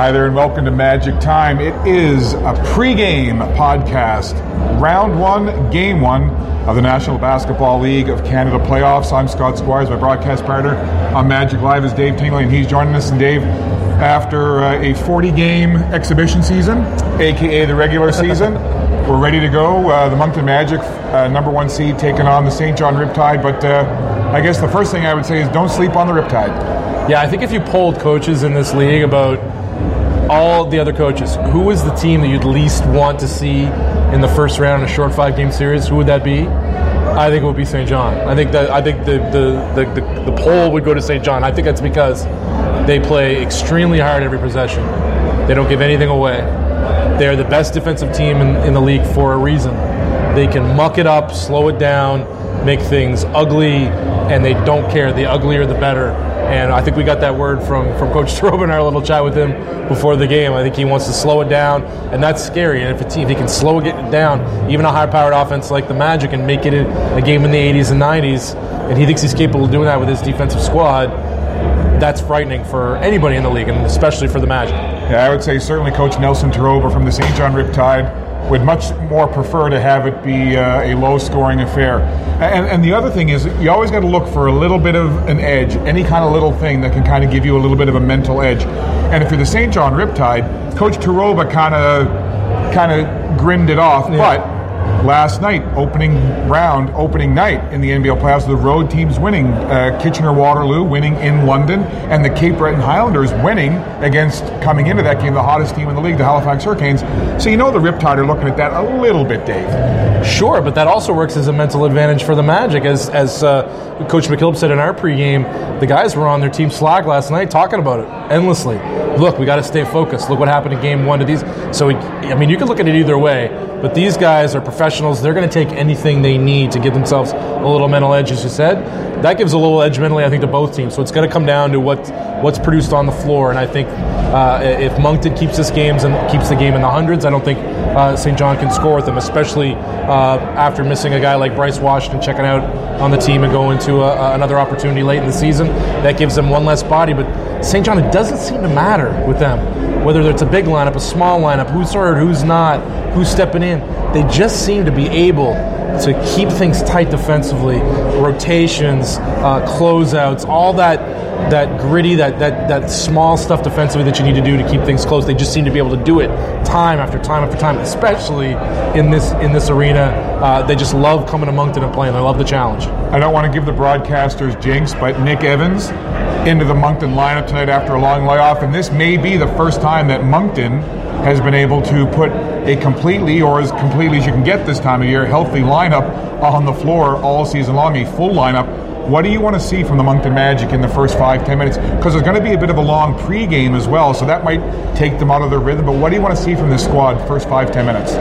Hi there, and welcome to Magic Time. It is a pregame podcast, round one, game one of the National Basketball League of Canada playoffs. I'm Scott Squires, my broadcast partner on Magic Live is Dave Tingley, and he's joining us. And Dave, after uh, a 40 game exhibition season, aka the regular season, we're ready to go. Uh, the Moncton Magic, uh, number one seed, taking on the St. John Riptide. But uh, I guess the first thing I would say is don't sleep on the Riptide. Yeah, I think if you polled coaches in this league about all the other coaches, who is the team that you'd least want to see in the first round in a short five game series? Who would that be? I think it would be St. John. I think that I think the the, the, the, the poll would go to St. John. I think that's because they play extremely hard every possession. They don't give anything away. They're the best defensive team in, in the league for a reason. They can muck it up, slow it down, make things ugly, and they don't care. The uglier, the better. And I think we got that word from, from Coach Strobe in our little chat with him before the game. I think he wants to slow it down, and that's scary. And if a team if he can slow it down, even a high-powered offense like the Magic, and make it a game in the 80s and 90s, and he thinks he's capable of doing that with his defensive squad, that's frightening for anybody in the league, and especially for the Magic. Yeah, I would say certainly Coach Nelson Taroba from the St. John Riptide would much more prefer to have it be uh, a low scoring affair. And, and, the other thing is, you always got to look for a little bit of an edge, any kind of little thing that can kind of give you a little bit of a mental edge. And if you're the St. John Riptide, Coach Taroba kind of kind of grinned it off, yeah. but last night, opening round, opening night in the NBL playoffs, the road teams winning. Uh, Kitchener Waterloo winning in London, and the Cape Breton Highlanders winning against, coming into that game, the hottest team in the league, the Halifax Hurricanes. So you know the Riptide are looking at that a little bit, Dave. Sure, but that also works as a mental advantage for the Magic. As, as uh, Coach McKillop said in our pregame, the guys were on their team Slack last night talking about it endlessly. Look, we got to stay focused. Look what happened in game one to these. So, we, I mean, you can look at it either way, but these guys are professionals. They're going to take anything they need to give themselves a little mental edge, as you said. That gives a little edge mentally, I think, to both teams. So it's going to come down to what what's produced on the floor. And I think uh, if Moncton keeps this games and keeps the game in the hundreds, I don't think uh, St. John can score with them, especially uh, after missing a guy like Bryce Washington checking out on the team and going to a, another opportunity late in the season. That gives them one less body. But St. John, it doesn't seem to matter with them, whether it's a big lineup, a small lineup, who's hurt, who's not, who's stepping in. They just seem to be able to keep things tight defensively, rotations, uh, closeouts, all that that gritty, that, that that small stuff defensively that you need to do to keep things close. They just seem to be able to do it time after time after time, especially in this in this arena. Uh, they just love coming to Moncton and playing. They love the challenge. I don't want to give the broadcasters jinx, but Nick Evans into the Moncton lineup tonight after a long layoff, and this may be the first time that Moncton has been able to put a completely, or as completely as you can get this time of year, healthy lineup on the floor all season long, a full lineup. What do you want to see from the Moncton Magic in the first five, ten minutes? Because there's going to be a bit of a long pregame as well, so that might take them out of their rhythm. But what do you want to see from this squad first five, ten minutes?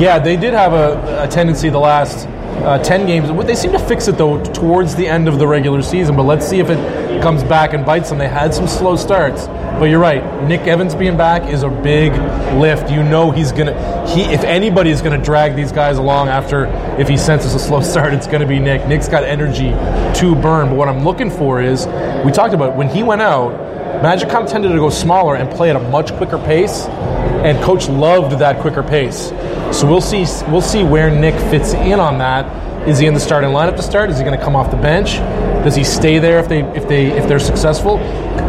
Yeah, they did have a, a tendency the last uh, 10 games. They seem to fix it, though, towards the end of the regular season, but let's see if it comes back and bites them. They had some slow starts, but you're right. Nick Evans being back is a big lift. You know he's going to, he if anybody is going to drag these guys along after, if he senses a slow start, it's going to be Nick. Nick's got energy to burn, but what I'm looking for is, we talked about when he went out, Magic kind of tended to go smaller and play at a much quicker pace, and coach loved that quicker pace. So we'll see we'll see where Nick fits in on that. Is he in the starting lineup to start? Is he going to come off the bench? Does he stay there if they if they if they're successful?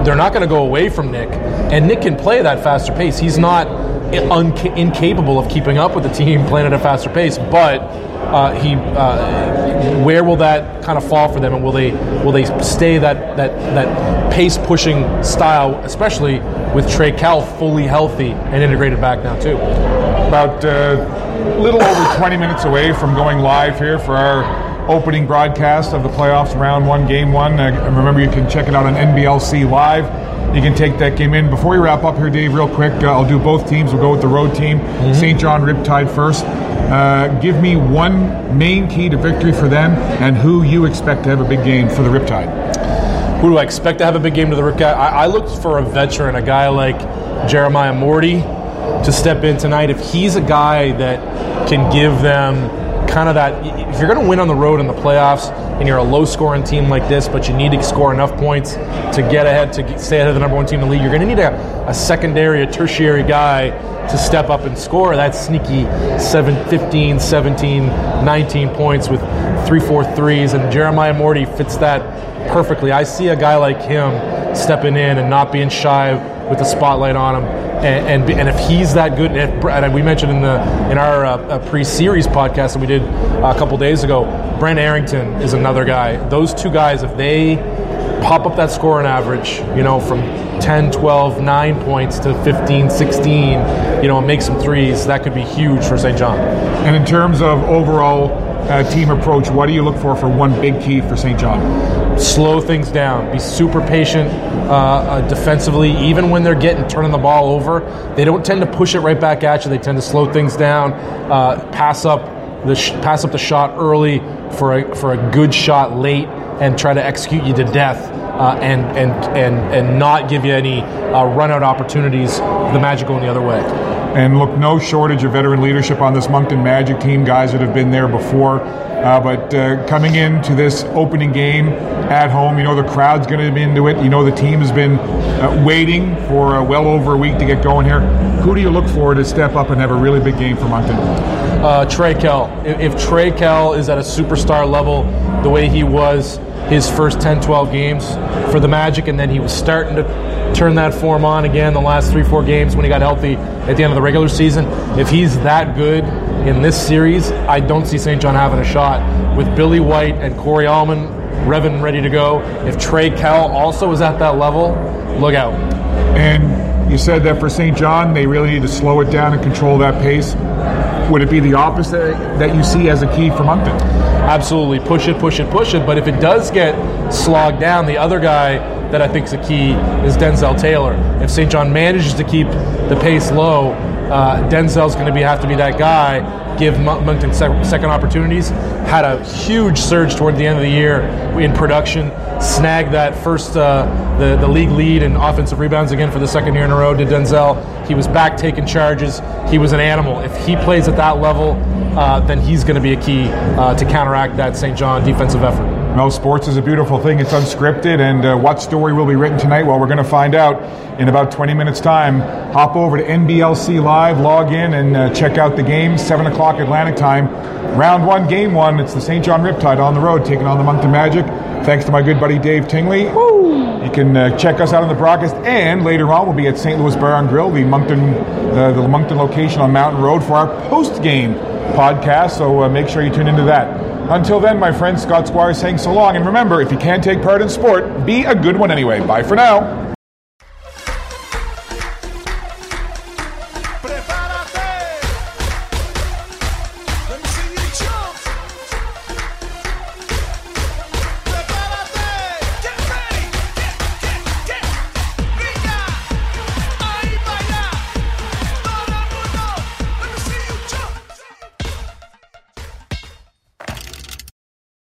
They're not going to go away from Nick, and Nick can play that faster pace. He's not incapable of keeping up with the team playing at a faster pace, but uh, he uh, where will that kind of fall for them, and will they will they stay that that that pace pushing style, especially with Trey Kell fully healthy and integrated back now too? About uh, little over 20 minutes away from going live here for our opening broadcast of the playoffs, round one, game one. Uh, remember, you can check it out on NBLC Live. You can take that game in. Before we wrap up here, Dave, real quick, uh, I'll do both teams. We'll go with the road team, mm-hmm. St. John Riptide first. Uh, give me one main key to victory for them and who you expect to have a big game for the Riptide. Who do I expect to have a big game to the Riptide? I, I looked for a veteran, a guy like Jeremiah Morty, to step in tonight. If he's a guy that can give them kind of that. If you're going to win on the road in the playoffs, and you're a low-scoring team like this, but you need to score enough points to get ahead, to stay ahead of the number one team in the league, you're going to need a, a secondary, a tertiary guy to step up and score that sneaky 7, 15, 17, 19 points with three, four threes, and Jeremiah Morty fits that perfectly. I see a guy like him stepping in and not being shy with the spotlight on him. And, and, and if he's that good, and, if, and, we mentioned in the in our uh, pre-series podcast that we did a couple days ago, Brent Arrington is another guy. Those two guys, if they pop up that scoring average, you know, from 10, 12, 9 points to 15, 16, you know, and make some threes, that could be huge for St. John. And in terms of overall uh, team approach, what do you look for for one big key for St. John? Slow things down. Be super patient uh, uh, defensively. Even when they're getting turning the ball over, they don't tend to push it right back at you. They tend to slow things down, uh, pass up the sh- pass up the shot early for a for a good shot late, and try to execute you to death. Uh, and and and and not give you any uh, run out opportunities. The Magic going the other way. And look, no shortage of veteran leadership on this Moncton Magic team, guys that have been there before. Uh, but uh, coming into this opening game at home, you know the crowd's going to be into it. You know the team has been uh, waiting for well over a week to get going here. Who do you look for to step up and have a really big game for Moncton? Uh, Trey Kell. If, if Trey Kell is at a superstar level, the way he was his first 10, 12 games for the Magic, and then he was starting to turn that form on again the last three, four games when he got healthy at the end of the regular season. If he's that good in this series, I don't see St. John having a shot. With Billy White and Corey Allmond revving ready to go, if Trey Kell also is at that level, look out. And you said that for St. John, they really need to slow it down and control that pace. Would it be the opposite that you see as a key for Moncton? Absolutely. Push it, push it, push it. But if it does get slogged down, the other guy that I think is a key is Denzel Taylor. If St. John manages to keep the pace low, uh, Denzel's going to be have to be that guy. Give Moncton second opportunities. Had a huge surge toward the end of the year in production. Snagged that first uh, the the league lead in offensive rebounds again for the second year in a row. Did Denzel? He was back taking charges. He was an animal. If he plays at that level, uh, then he's going to be a key uh, to counteract that St. John defensive effort. Well, sports is a beautiful thing. It's unscripted, and uh, what story will be written tonight? Well, we're going to find out in about 20 minutes' time. Hop over to NBLC Live, log in, and uh, check out the game. 7 o'clock Atlantic time. Round one, game one. It's the St. John Riptide on the road, taking on the Moncton Magic. Thanks to my good buddy Dave Tingley. Woo! You can uh, check us out on the broadcast, and later on, we'll be at St. Louis Bar and Grill, the Moncton, the Moncton location on Mountain Road, for our post-game podcast. So uh, make sure you tune into that. Until then, my friend Scott Squire saying so long. And remember, if you can't take part in sport, be a good one anyway. Bye for now.